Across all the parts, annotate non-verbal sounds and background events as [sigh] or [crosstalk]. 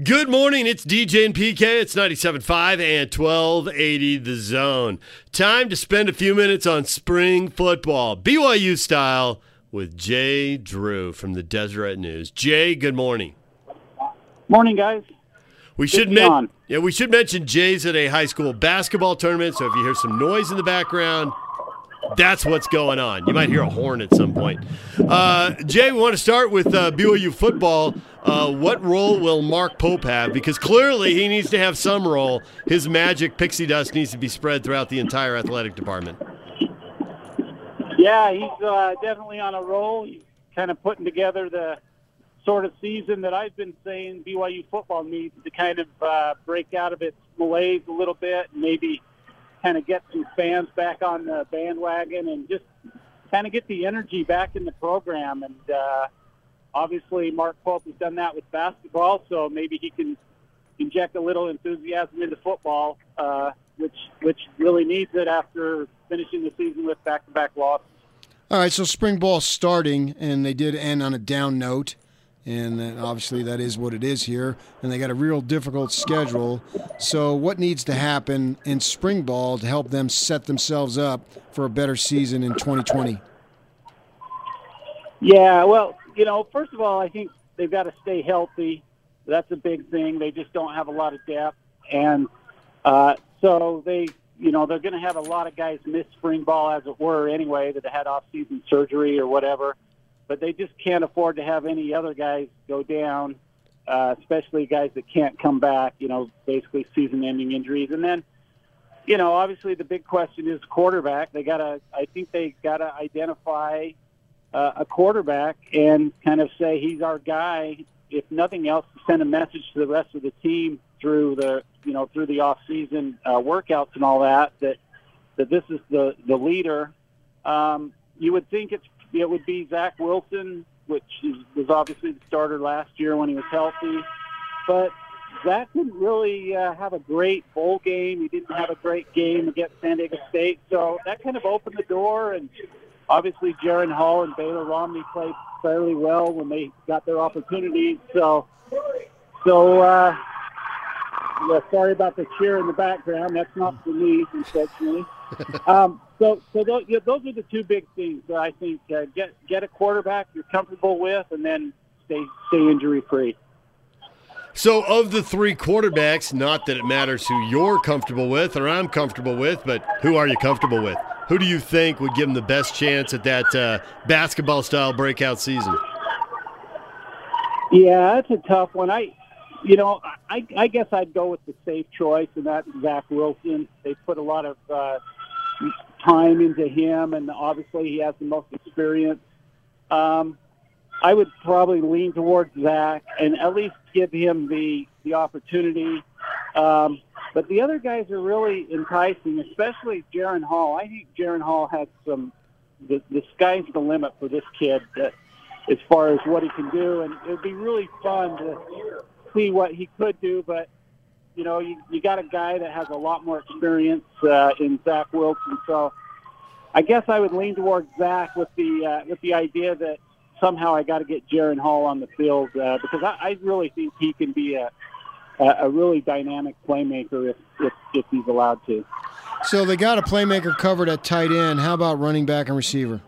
Good morning. It's DJ and PK. It's 97.5 and 1280 The Zone. Time to spend a few minutes on spring football, BYU style, with Jay Drew from the Deseret News. Jay, good morning. Morning, guys. We should men- yeah, we should mention Jay's at a high school basketball tournament. So if you hear some noise in the background, that's what's going on. You might hear a horn at some point. Uh, Jay, we want to start with uh, BYU football. Uh, what role will Mark Pope have? Because clearly he needs to have some role. His magic pixie dust needs to be spread throughout the entire athletic department. Yeah, he's uh, definitely on a roll. He's kind of putting together the sort of season that I've been saying BYU football needs to kind of uh, break out of its malaise a little bit, and maybe kind of get some fans back on the bandwagon and just kind of get the energy back in the program. And uh, obviously, Mark Pope has done that with basketball, so maybe he can inject a little enthusiasm into football, uh, which which really needs it after finishing the season with back-to-back losses. All right, so spring ball starting, and they did end on a down note and obviously that is what it is here. And they got a real difficult schedule. So, what needs to happen in spring ball to help them set themselves up for a better season in 2020? Yeah, well, you know, first of all, I think they've got to stay healthy. That's a big thing. They just don't have a lot of depth, and uh, so they, you know, they're going to have a lot of guys miss spring ball, as it were, anyway, that had off-season surgery or whatever but they just can't afford to have any other guys go down, uh, especially guys that can't come back. You know, basically season-ending injuries, and then, you know, obviously the big question is quarterback. They gotta, I think they gotta identify uh, a quarterback and kind of say he's our guy. If nothing else, send a message to the rest of the team through the, you know, through the off-season uh, workouts and all that that that this is the the leader. Um, you would think it's it would be Zach Wilson, which is, was obviously the starter last year when he was healthy. But Zach didn't really uh, have a great bowl game. He didn't have a great game against San Diego State. So that kind of opened the door. And obviously, Jaren Hall and Baylor Romney played fairly well when they got their opportunities. So, so uh, yeah, sorry about the cheer in the background. That's not for me, unfortunately. [laughs] um, so, so those, those are the two big things that I think uh, get get a quarterback you're comfortable with, and then stay stay injury free. So, of the three quarterbacks, not that it matters who you're comfortable with or I'm comfortable with, but who are you comfortable with? Who do you think would give them the best chance at that uh, basketball style breakout season? Yeah, that's a tough one. I, you know, I, I guess I'd go with the safe choice, and that's Zach Wilson. They put a lot of uh, time into him, and obviously he has the most experience. Um, I would probably lean towards Zach and at least give him the the opportunity. Um, but the other guys are really enticing, especially Jaren Hall. I think Jaren Hall has some. The, the sky's the limit for this kid, that, as far as what he can do, and it would be really fun to see what he could do. But you know, you, you got a guy that has a lot more experience uh, in Zach Wilson. So I guess I would lean towards Zach with the uh, with the idea that somehow I got to get Jaren Hall on the field uh, because I, I really think he can be a a really dynamic playmaker if, if if he's allowed to. So they got a playmaker covered at tight end. How about running back and receiver?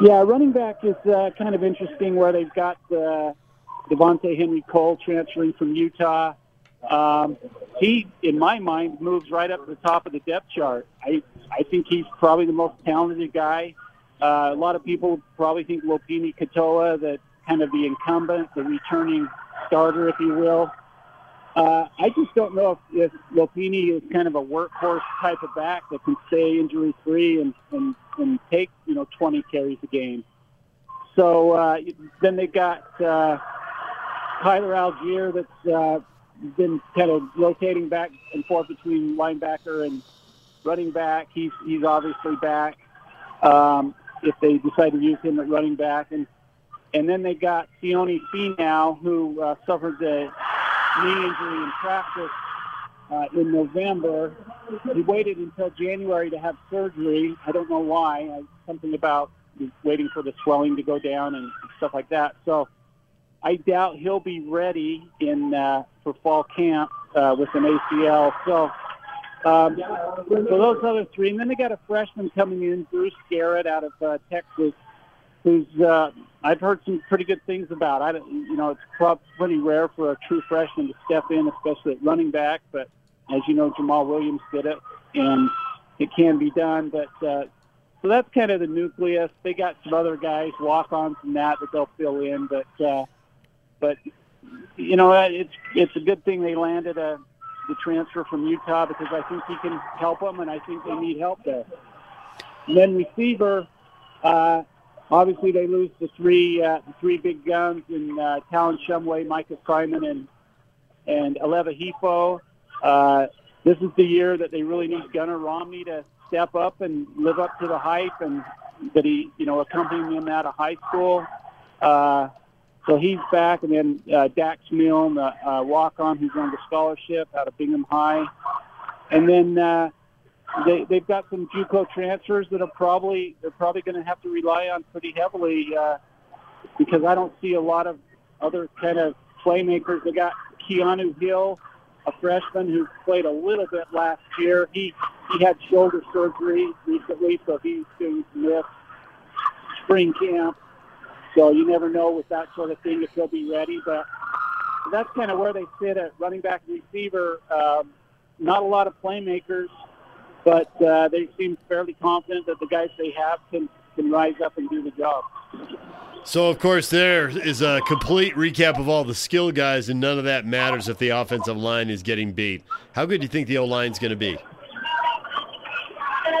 Yeah, running back is uh, kind of interesting where they've got uh, Devontae Henry Cole transferring from Utah. Um, he, in my mind, moves right up to the top of the depth chart. I, I think he's probably the most talented guy. Uh, a lot of people probably think Lopini Katoa, that kind of the incumbent, the returning starter, if you will. Uh, I just don't know if, if Lopini is kind of a workhorse type of back that can stay injury free and, and, and take you know 20 carries a game. So uh, then they got uh, Tyler Allgeier that's uh, been kind of rotating back and forth between linebacker and running back. He's he's obviously back. Um, if they decide to use him at running back, and and then they got Sione Finau, who uh, suffered a knee injury in practice uh, in November. He waited until January to have surgery. I don't know why. Uh, something about waiting for the swelling to go down and stuff like that. So I doubt he'll be ready in uh, for fall camp uh, with an ACL. So, um, so those other three, and then they got a freshman coming in, Bruce Garrett out of uh, Texas, who's uh, I've heard some pretty good things about. I don't, you know, it's pretty rare for a true freshman to step in, especially at running back. But as you know, Jamaal Williams did it, and it can be done. But uh, so that's kind of the nucleus. They got some other guys walk on from that that they'll fill in, but. Uh, but you know, it's it's a good thing they landed a the transfer from Utah because I think he can help them, and I think they need help there. And then receiver, uh, obviously they lose the three uh, three big guns in uh, Talon Shumway, Micah Simon, and and Aleva Hifo. Uh, this is the year that they really need Gunnar Romney to step up and live up to the hype, and that he, you know, accompanying him out of high school. Uh, so he's back, and then uh, Dax Milne, the uh, walk-on who's on the scholarship out of Bingham High, and then uh, they they've got some JUCO transfers that are probably they're probably going to have to rely on pretty heavily uh, because I don't see a lot of other kind of playmakers. They got Keanu Hill, a freshman who played a little bit last year. He he had shoulder surgery recently, so he's going to miss spring camp. So you never know with that sort of thing if he'll be ready. But that's kind of where they sit at running back receiver. Um, not a lot of playmakers, but uh, they seem fairly confident that the guys they have can, can rise up and do the job. So, of course, there is a complete recap of all the skill guys, and none of that matters if the offensive line is getting beat. How good do you think the O line is going to be?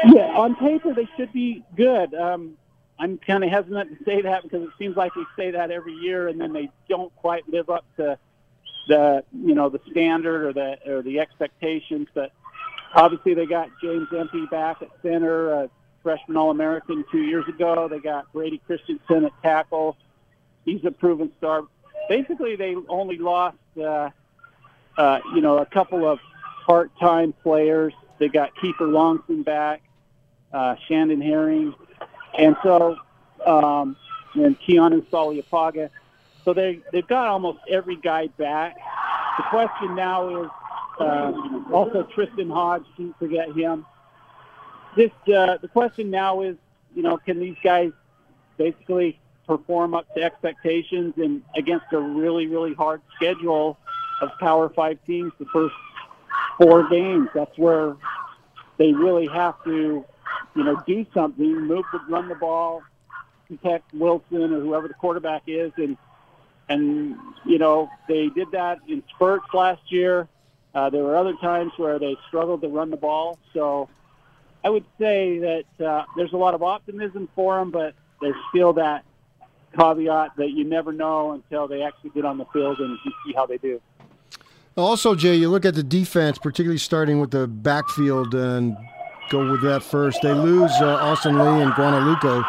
Yeah, on paper they should be good. Um, I'm kind of hesitant to say that because it seems like we say that every year, and then they don't quite live up to the you know the standard or the or the expectations. But obviously, they got James Empey back at center, a freshman All-American two years ago. They got Brady Christensen at tackle. He's a proven star. Basically, they only lost uh, uh, you know a couple of part-time players. They got Kieffer Longson back, uh, Chandon Herring and so, um, and Keanu Saliapaga. So they, they've got almost every guy back. The question now is uh, also Tristen Hoge, don't forget him. This, uh, the question now is, you know, can these guys basically perform up to expectations and against a really, really hard schedule of Power Five teams the first four games? That's where they really have to you know, do something, move the, run the ball, protect Wilson or whoever the quarterback is, and and you know they did that in spurts last year. Uh, there were other times where they struggled to run the ball. So I would say that uh, there's a lot of optimism for them, but there's still that caveat that you never know until they actually get on the field and you see how they do. Also, Jay, you look at the defense, particularly starting with the backfield and go with that first. They lose uh, Austin Lee and Ghanwoloku,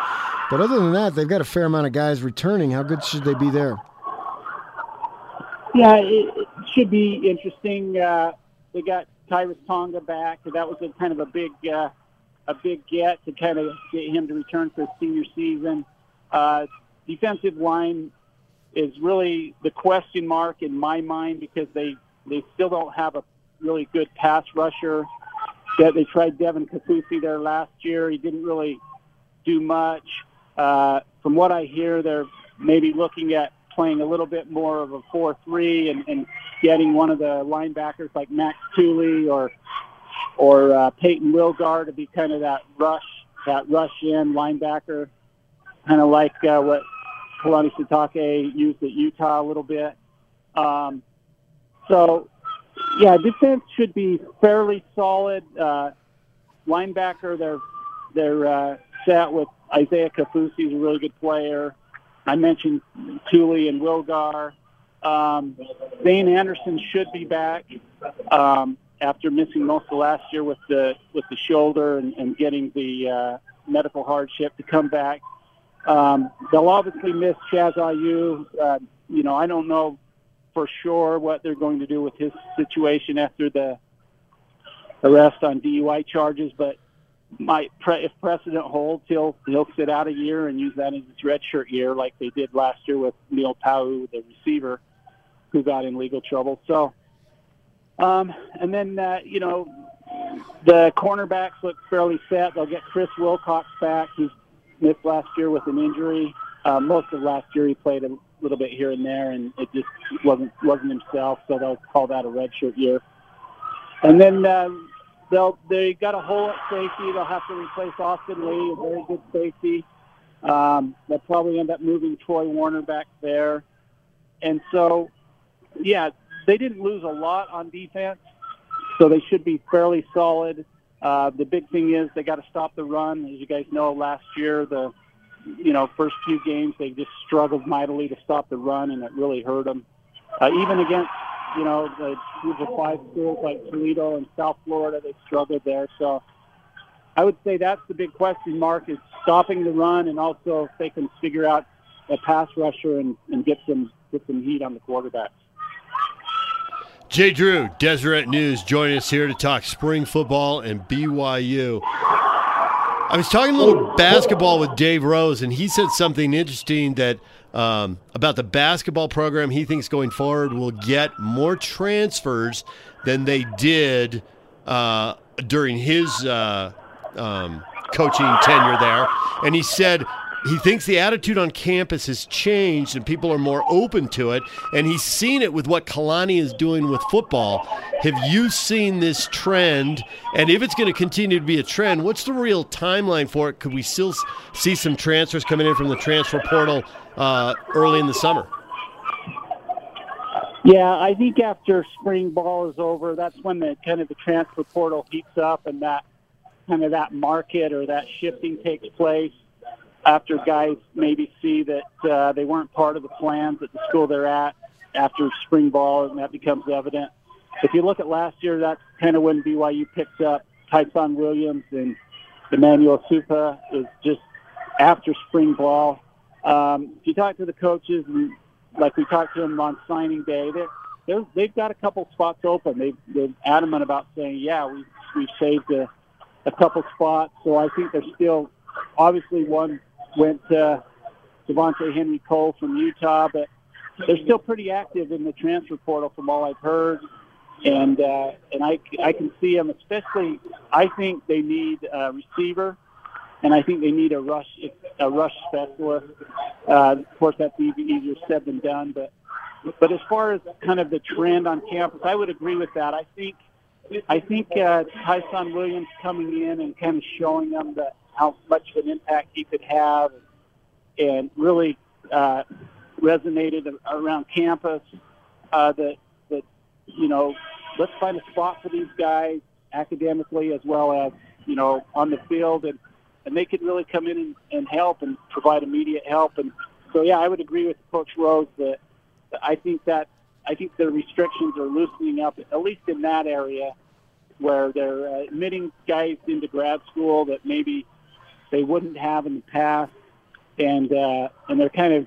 but other than that, they've got a fair amount of guys returning. How good should they be there? Yeah, it, should be interesting. Uh, they got Khyiris Tonga back. That was a kind of a big, uh, a big get to kind of get him to return for his senior season. Uh, defensive line is really the question mark in my mind because they they still don't have a really good pass rusher they tried Devin Kaufusi there last year. He didn't really do much. Uh, from what I hear, they're maybe looking at playing a little bit more of a 4-3 and, and getting one of the linebackers like Max Tooley or or uh, Payton Wilgar to be kind of that rush that rush in linebacker, kind of like uh, what Kalani Sitake used at Utah a little bit. Um, so yeah, defense should be fairly solid. Uh, linebacker, they're they're uh, set with Isaiah Kaufusi, a really good player. I mentioned Tooley and Wilgar. Um, Zayne Anderson should be back um, after missing most of last year with the with the shoulder and, and getting the uh, medical hardship to come back. Um, they'll obviously miss Chaz Ayu. Uh, you know, I don't know for sure what they're going to do with his situation after the arrest on DUI charges, but might, pre- if precedent holds, he'll he'll sit out a year and use that as his redshirt year, like they did last year with Neil Pau'u, the receiver, who got in legal trouble. So, um, and then uh, you know, the cornerbacks look fairly set. They'll get Chris Wilcox back. He's missed last year with an injury. Uh, most of last year he played a little bit here and there, and it just wasn't wasn't himself. So they'll call that a redshirt year. And then uh, they'll they got a hole at safety. They'll have to replace Austin Lee, a very good safety. Um, they'll probably end up moving Troy Warner back there. And so, yeah, they didn't lose a lot on defense, so they should be fairly solid. Uh, the big thing is they got to stop the run. As you guys know, last year the you know first few games they just struggled mightily to stop the run, and it really hurt them. Uh, even against you know the the five schools like Toledo and South Florida, they struggled there. So I would say that's the big question mark is stopping the run, and also if they can figure out a pass rusher and, and get some get some heat on the quarterback. Jay Drew, Deseret News, joining us here to talk spring football and BYU. I was talking a little basketball with Dave Rose, and he said something interesting that um, about the basketball program. He thinks going forward will get more transfers than they did uh, during his uh, um, coaching tenure there. And he said he thinks the attitude on campus has changed and people are more open to it. And he's seen it with what Kalani is doing with football. Have you seen this trend? And if it's going to continue to be a trend, what's the real timeline for it? Could we still see some transfers coming in from the transfer portal uh, early in the summer? Yeah, I think after spring ball is over, that's when the kind of the transfer portal heats up and that kind of that market or that shifting takes place after guys maybe see that uh, they weren't part of the plans at the school they're at after spring ball, and that becomes evident. If you look at last year, that's kind of when BYU picked up Tyson Williams and Emmanuel Esukpa is just after spring ball. Um, if you talk to the coaches, and like we talked to them on signing day, they're, they're, they've got a couple spots open. They've, they're adamant about saying, yeah, we, we've saved a, a couple spots. So I think there's still obviously one went to Devontae Henry Cole from Utah, but they're still pretty active in the transfer portal from all I've heard. And uh, and I, I can see them, especially. I think they need a receiver, and I think they need a rush a rush specialist. Uh, of course, that's easier said than done. But but as far as kind of the trend on campus, I would agree with that. I think I think uh, Tyson Williams coming in and kind of showing them that how much of an impact he could have, and really uh, resonated around campus. Uh, that that you know, let's find a spot for these guys academically as well as you know on the field, and and they could really come in and, and help and provide immediate help. And so, yeah, I would agree with Coach Rose that, I think that I think the restrictions are loosening up, at least in that area, where they're uh, admitting guys into grad school that maybe they wouldn't have in the past, and uh, and they're kind of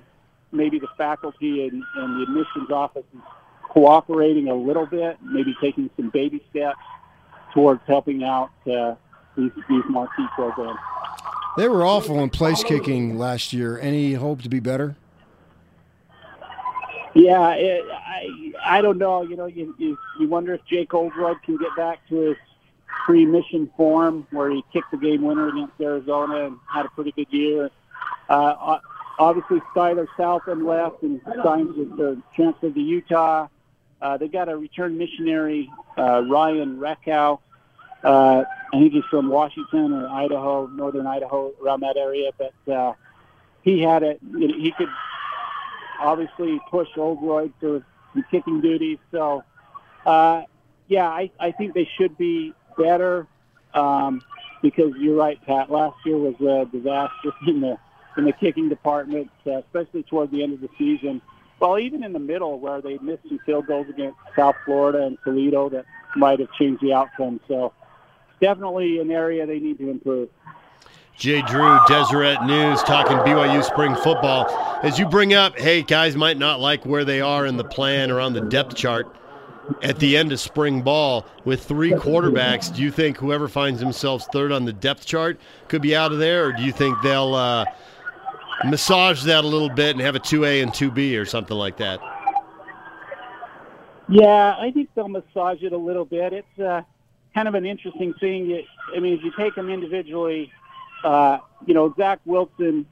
maybe the faculty and, and the admissions office is cooperating a little bit, maybe taking some baby steps towards helping out uh, these, these marquee programs. They were awful in place kicking last year. Any hope to be better? Yeah, it, I I don't know. You know, you, you you wonder if Jake Oldroyd can get back to his pre-mission form where he kicked the game winner against Arizona and had a pretty good year. Uh, obviously, Skyler Southam left and signed with the transfer to Utah. Uh, they got a return missionary, uh, Ryan Rehkow. Uh, I think he's from Washington or Idaho, northern Idaho, around that area. But uh, he had it. You know, he could obviously push Oldroyd to some kicking duties. So, uh, yeah, I, I think they should be better um, because you're right, Pat. Last year was a disaster [laughs] in the in the kicking department, uh, especially toward the end of the season. Well, even in the middle where they missed some field goals against South Florida and Toledo that might have changed the outcome. So definitely an area they need to improve. Jay Drew, Deseret News, talking BYU spring football. As you bring up, hey, guys might not like where they are in the plan or on the depth chart. At the end of spring ball with three quarterbacks. Do you think whoever finds themselves third on the depth chart could be out of there, or do you think they'll uh, massage that a little bit and have a 2A and 2B or something like that? Yeah, I think they'll massage it a little bit. It's uh, kind of an interesting thing. I mean, if you take them individually, uh, you know, Zach Wilson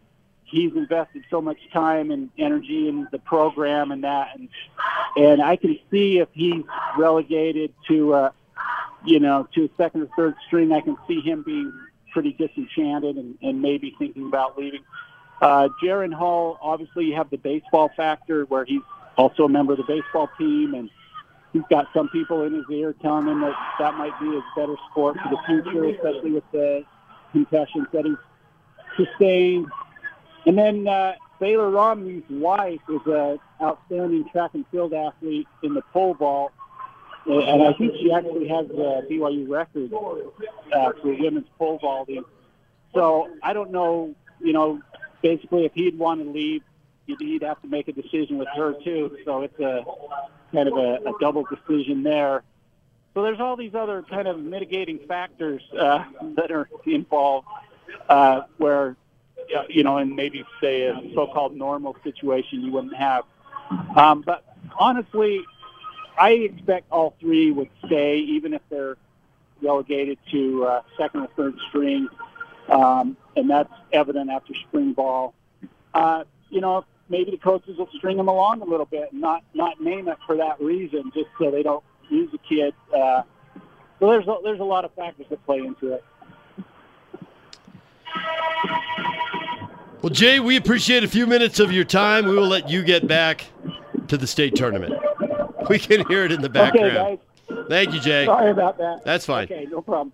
he's invested so much time and energy in the program and that, and and I can see if he's relegated to, uh, you know, to a second or third string, I can see him being pretty disenchanted and, and maybe thinking about leaving. Uh, Jaren Hall, obviously, you have the baseball factor where he's also a member of the baseball team, and he's got some people in his ear telling him that that might be a better sport for the future, especially with the concussions that he's sustained. And then uh, Baylor Romney's wife is an outstanding track and field athlete in the pole vault. And I think she actually has a BYU record uh, for women's pole vaulting. So I don't know, you know, basically if he'd want to leave, he'd have to make a decision with her too. So it's a kind of a, a double decision there. So there's all these other kind of mitigating factors uh, [laughs] that are involved uh, where you know, in maybe say a so-called normal situation you wouldn't have. Um, but honestly, I expect all three would stay, even if they're relegated to uh, second or third string, um, and that's evident after spring ball. Uh, you know, maybe the coaches will string them along a little bit and not not name it for that reason, just so they don't use a kid. Uh, so there's a, there's a lot of factors that play into it. Well, Jay, we appreciate a few minutes of your time. We will let you get back to the state tournament. [laughs] We can hear it in the background. Okay, Thank you, Jay. Sorry about that. That's fine. Okay, no problem.